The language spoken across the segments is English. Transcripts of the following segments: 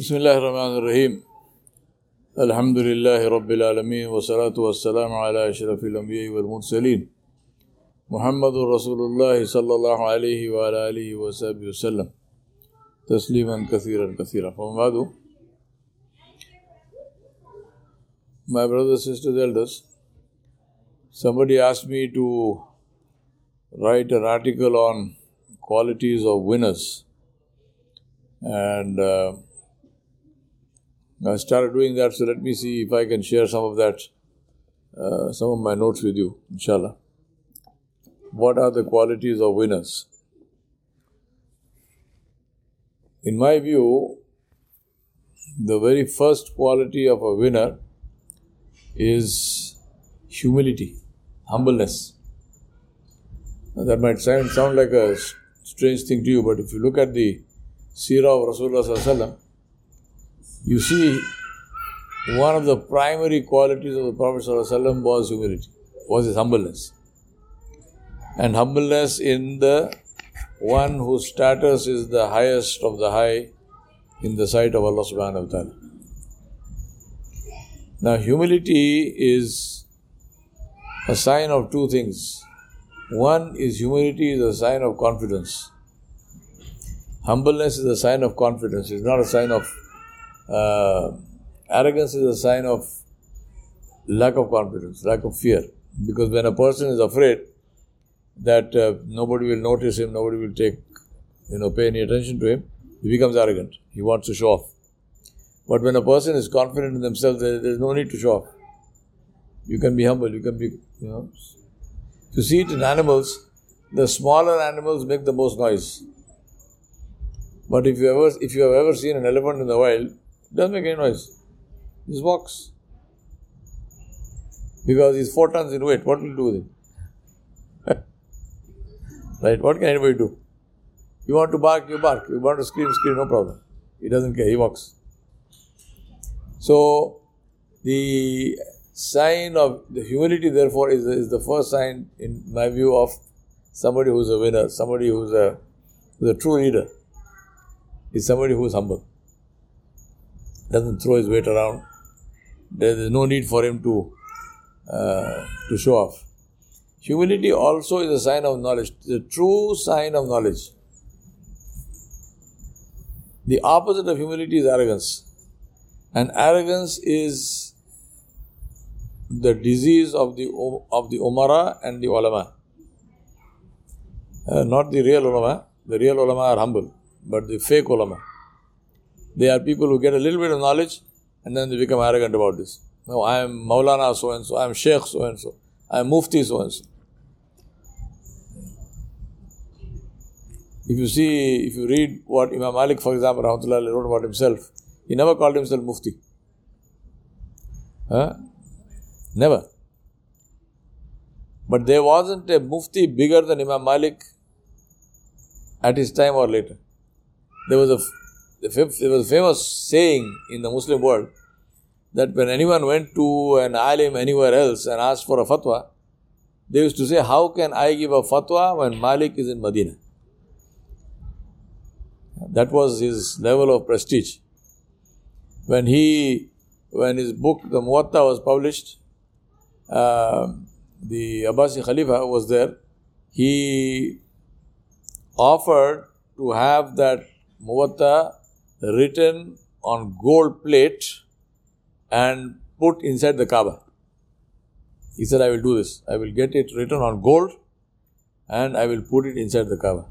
بسم الله الرحمن الرحيم. الحمد لله رب العالمين والصلاة والسلام على أشرف الأنبياء والمرسلين. محمد رسول الله صلى الله عليه وعلى آله وصحبه وسلم. تسليما كثيرا كثيرا. فما بعد? My brothers, sisters, elders, somebody asked me to write an article on qualities of winners. And uh, I started doing that, so let me see if I can share some of that, uh, some of my notes with you, inshallah. What are the qualities of winners? In my view, the very first quality of a winner is humility, humbleness. Now, that might sound, like a strange thing to you, but if you look at the seerah of Rasulullah you see one of the primary qualities of the Prophet was humility, was his humbleness. And humbleness in the one whose status is the highest of the high in the sight of Allah subhanahu wa ta'ala. Now, humility is a sign of two things. One is humility is a sign of confidence. Humbleness is a sign of confidence, it's not a sign of uh, arrogance is a sign of lack of confidence, lack of fear. Because when a person is afraid that uh, nobody will notice him, nobody will take, you know, pay any attention to him, he becomes arrogant. He wants to show off. But when a person is confident in themselves, there, there is no need to show off. You can be humble. You can be, you know. You see it in animals, the smaller animals make the most noise. But if you ever, if you have ever seen an elephant in the wild, doesn't make any noise. Just walks. Because he's four tons in weight. What will you do with him? right? What can anybody do? You want to bark, you bark. You want to scream, scream, no problem. He doesn't care, he walks. So, the sign of the humility, therefore, is, is the first sign, in my view, of somebody who's a winner, somebody who's a, who's a true leader, is somebody who's humble doesn't throw his weight around. There is no need for him to uh, to show off. Humility also is a sign of knowledge, the true sign of knowledge. The opposite of humility is arrogance. And arrogance is the disease of the of the umara and the ulama. Uh, not the real ulama. The real ulama are humble, but the fake ulama. They are people who get a little bit of knowledge and then they become arrogant about this. No, I am Maulana so and so, I am Sheikh so and so, I am Mufti so and so. If you see, if you read what Imam Malik, for example, Rahmatullah wrote about himself, he never called himself Mufti. Huh? Never. But there wasn't a Mufti bigger than Imam Malik at his time or later. There was a there was a famous saying in the Muslim world that when anyone went to an alim anywhere else and asked for a fatwa, they used to say, How can I give a fatwa when Malik is in Medina? That was his level of prestige. When he, when his book, the Muwatta, was published, uh, the Abbasi Khalifa was there. He offered to have that Muwatta written on gold plate and put inside the Kaaba. He said, I will do this. I will get it written on gold and I will put it inside the Kaaba.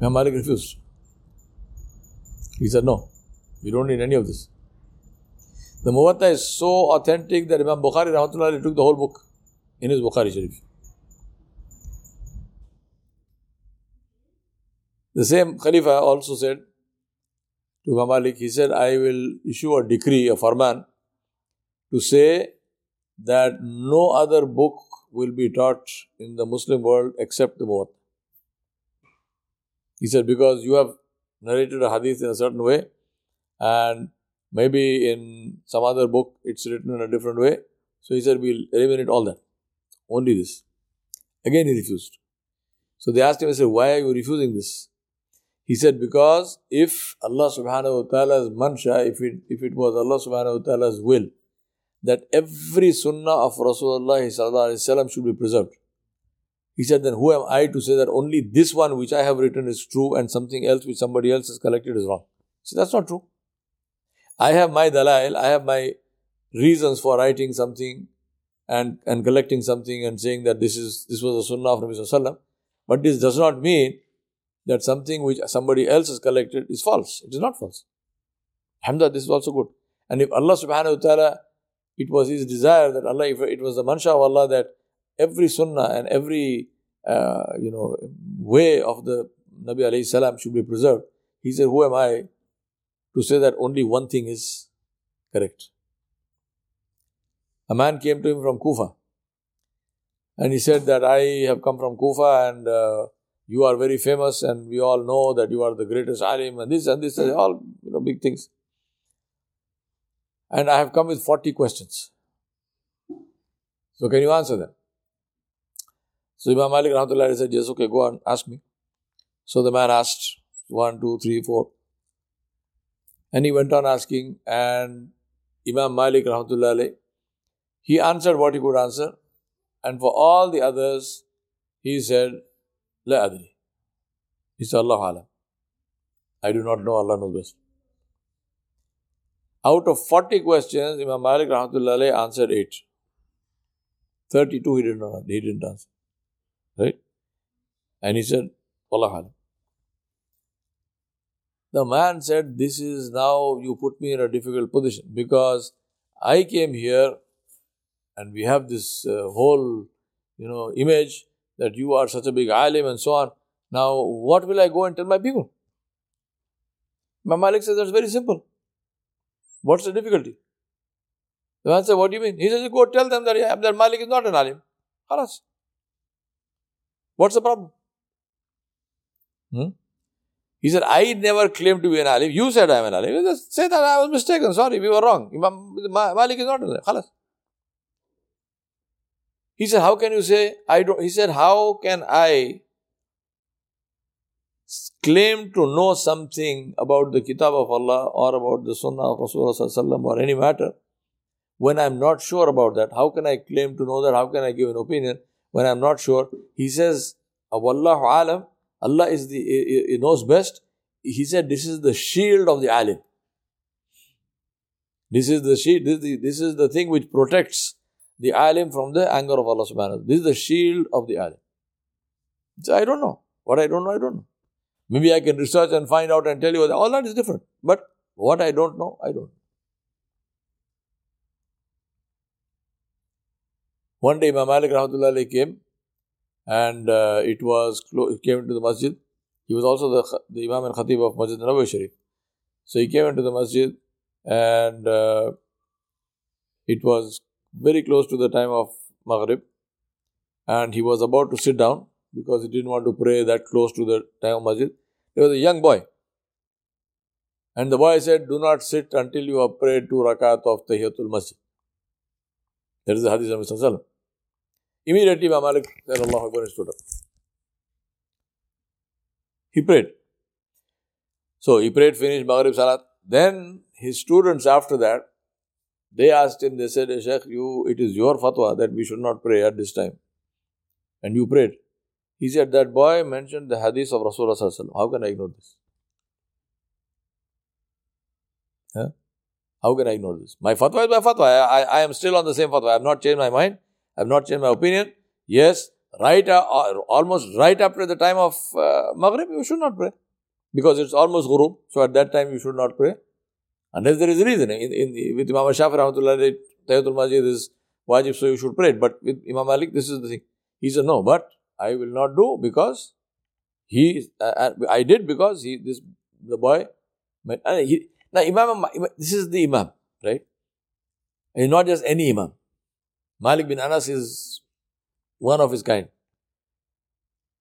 Imam Malik refused. He said, No, we don't need any of this. The Muwatta is so authentic that Imam Bukhari Rahmatullah took the whole book in his Bukhari Sharif. The same Khalifa also said, to Imam Malik, he said, I will issue a decree, a farman, to say that no other book will be taught in the Muslim world except the Muwatta. He said, because you have narrated a hadith in a certain way, and maybe in some other book it's written in a different way. So he said, we'll eliminate all that. Only this. Again, he refused. So they asked him, I said, why are you refusing this? He said, because if Allah subhanahu wa ta'ala's mansha, if it, if it was Allah subhanahu wa ta'ala's will, that every sunnah of Rasulullah should be preserved. He said, then who am I to say that only this one which I have written is true and something else which somebody else has collected is wrong? See, that's not true. I have my dalail, I have my reasons for writing something and, and collecting something and saying that this is this was a sunnah of Nabi Sallallahu But this does not mean that something which somebody else has collected is false. It is not false. Alhamdulillah, this is also good. And if Allah subhanahu wa ta'ala, it was his desire that Allah, if it was the mansha of Allah that every sunnah and every uh, you know way of the Nabi alayhi salam should be preserved. He said, Who am I to say that only one thing is correct? A man came to him from Kufa and he said that I have come from Kufa and uh, you are very famous and we all know that you are the greatest alim and this and this and all you know big things. And I have come with 40 questions. So can you answer them? So Imam Malik Rahmatullah said, Yes, okay, go on, ask me. So the man asked one, two, three, four. And he went on asking, and Imam Malik Rahmatullah he answered what he could answer. And for all the others, he said, La adri. He Allah Alam. I do not know, Allah knows best. Out of 40 questions, Imam Malik Rahmatullah answered 8. 32 he did not he didn't answer. Right? And he said, Allah The man said, This is now you put me in a difficult position because I came here and we have this uh, whole you know image that you are such a big alim and so on. Now, what will I go and tell my people? My Malik says that's very simple. What's the difficulty? The man says, What do you mean? He says, Go tell them that, that Malik is not an alim. Khalas. What's the problem? Hmm? He said, I never claimed to be an alim. You said I am an alim. Just say that I was mistaken. Sorry, we were wrong. Imam Malik is not an alim. Khalas. He said, How can you say I don't? He said, How can I claim to know something about the Kitab of Allah or about the Sunnah of Rasulullah or any matter when I'm not sure about that? How can I claim to know that? How can I give an opinion? when I'm not sure. He says, uh, Wallahu alam, Allah is the he knows best. He said, This is the shield of the alim. This is the shield, this is the, this is the thing which protects the alim from the anger of Allah subhanahu wa ta'ala. This is the shield of the alim. So I don't know. What I don't know, I don't know. Maybe I can research and find out and tell you all that is different. But what I don't know, I don't know. One day Imam Malik Rahmatullah came and uh, it was close, came into the masjid. He was also the, the Imam and Khatib of Masjid Nabawi Sharif. So he came into the masjid and uh, it was very close to the time of Maghrib and he was about to sit down because he didn't want to pray that close to the time of Masjid. There was a young boy. And the boy said, Do not sit until you have prayed two rakat of Tahiyatul Masjid. That is the hadith of Mr. Immediately Imam Malik stood up. He prayed. So he prayed, finished Maghrib Salat. Then his students after that, they asked him, they said, Sheikh, you, it is your fatwa that we should not pray at this time. And you prayed. He said, that boy mentioned the hadith of Rasulullah How can I ignore this? Huh? How can I ignore this? My fatwa is my fatwa. I, I, I am still on the same fatwa. I have not changed my mind. I have not changed my opinion. Yes, right, uh, almost right after the time of uh, Maghrib, you should not pray. Because it's almost Ghurub. So at that time, you should not pray. Unless there is a reason. In, in, with Imam Shafi Rahmatullah, Tahiyatul Masjid is wajib, so you should pray. it. But with Imam Malik, this is the thing. He said, no, but I will not do because he, uh, uh I did because he, this, the boy, uh, he, now Imam, this is the Imam, right? And not just any Imam. Malik bin Anas is one of his kind.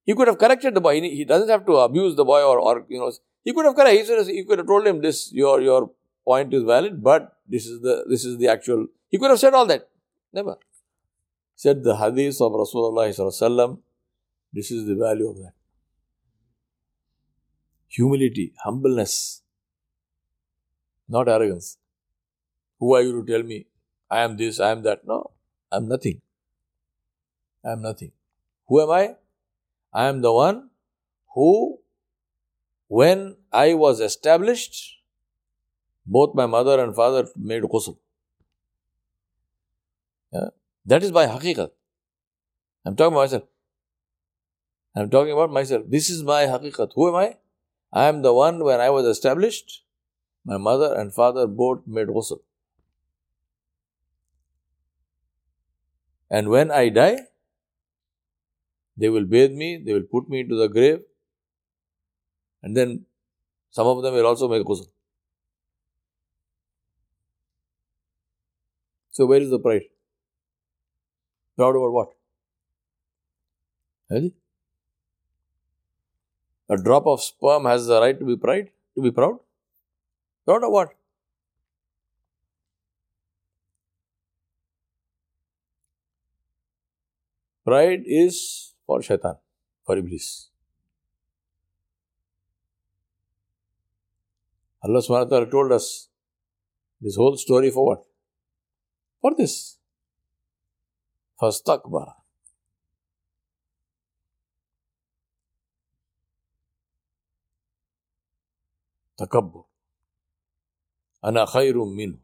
He could have corrected the boy. He doesn't have to abuse the boy or, or you know, he could have corrected. He, said he could have told him this, your, your point is valid, but this is the, this is the actual. He could have said all that. Never. Said the hadith of Rasulullah this is the value of that. Humility, humbleness, not arrogance. Who are you to tell me I am this, I am that? No, I am nothing. I am nothing. Who am I? I am the one who, when I was established, both my mother and father made ghusl. Yeah? That is by haqiqat. I'm talking about myself. I'm talking about myself. This is my haqiqat. Who am I? I am the one when I was established, my mother and father both made ghusl. And when I die, they will bathe me, they will put me into the grave, and then some of them will also make ghusl. So, where is the pride? Proud about what? Really? A drop of sperm has the right to be pride, to be proud? Proud of what? Pride is for shaitan, for Iblis. Allah subhanahu wa ta'ala told us this whole story for what? For this. فاستكبر تكبر أنا خير منه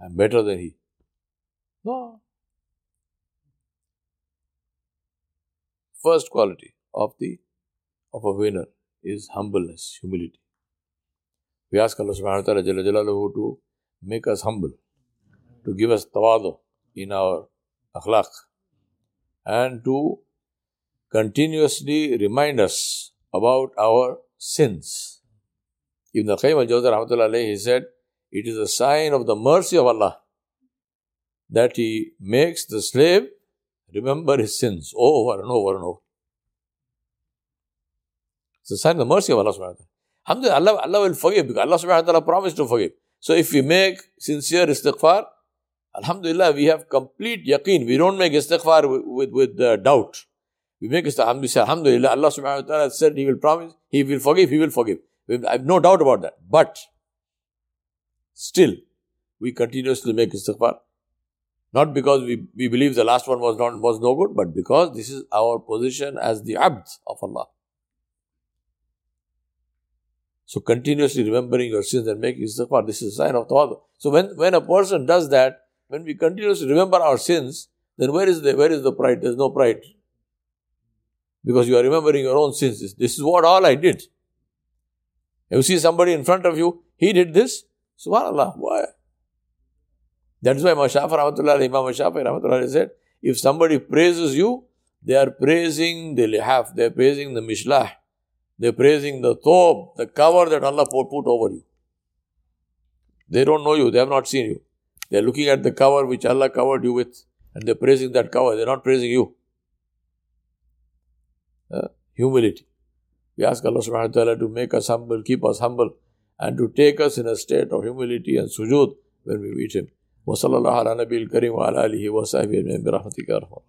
I'm better than he. No. First quality of the of a winner is humbleness, humility. We ask Allah subhanahu wa ta'ala to make us humble, to give us tawadu in our akhlaq, and to continuously remind us about our sins. Ibn Qayyim al-Jawzah he said, it is a sign of the mercy of Allah that He makes the slave remember his sins over and over and over. It's a sign of the mercy of Allah subhanahu wa ta'ala. Allah, Allah will forgive because Allah subhanahu wa ta'ala promised to forgive. So if we make sincere istighfar, Alhamdulillah, we have complete yaqeen. We don't make istighfar with, with, with uh, doubt. We make istighfar, Alhamdulillah, Allah subhanahu wa ta'ala said He will promise, He will forgive, He will forgive. I have no doubt about that. But still, we continuously make istighfar. Not because we, we believe the last one was not was no good, but because this is our position as the abd of Allah. So continuously remembering your sins and making istighfar, this is a sign of tawadu. So when, when a person does that, when we continuously remember our sins, then where is the where is the pride? There's no pride. Because you are remembering your own sins. This is what all I did. You see somebody in front of you, he did this. Subhanallah. Why? That is why Mashafa Rahmatullah, Imam Mashafi Rahmatullah said, if somebody praises you, they are praising the lihaf, they are praising the mishlah, they are praising the thob, the cover that Allah put over you. They don't know you, they have not seen you. They are looking at the cover which Allah covered you with, and they are praising that cover, they are not praising you. Uh, humility. We ask Allah subhanahu wa ta'ala to make us humble, keep us humble, and to take us in a state of humility and sujood when we meet Him. وصلى الله على نبي الكريم وعلى آله وصحبه أجمعين برحمتك يا رب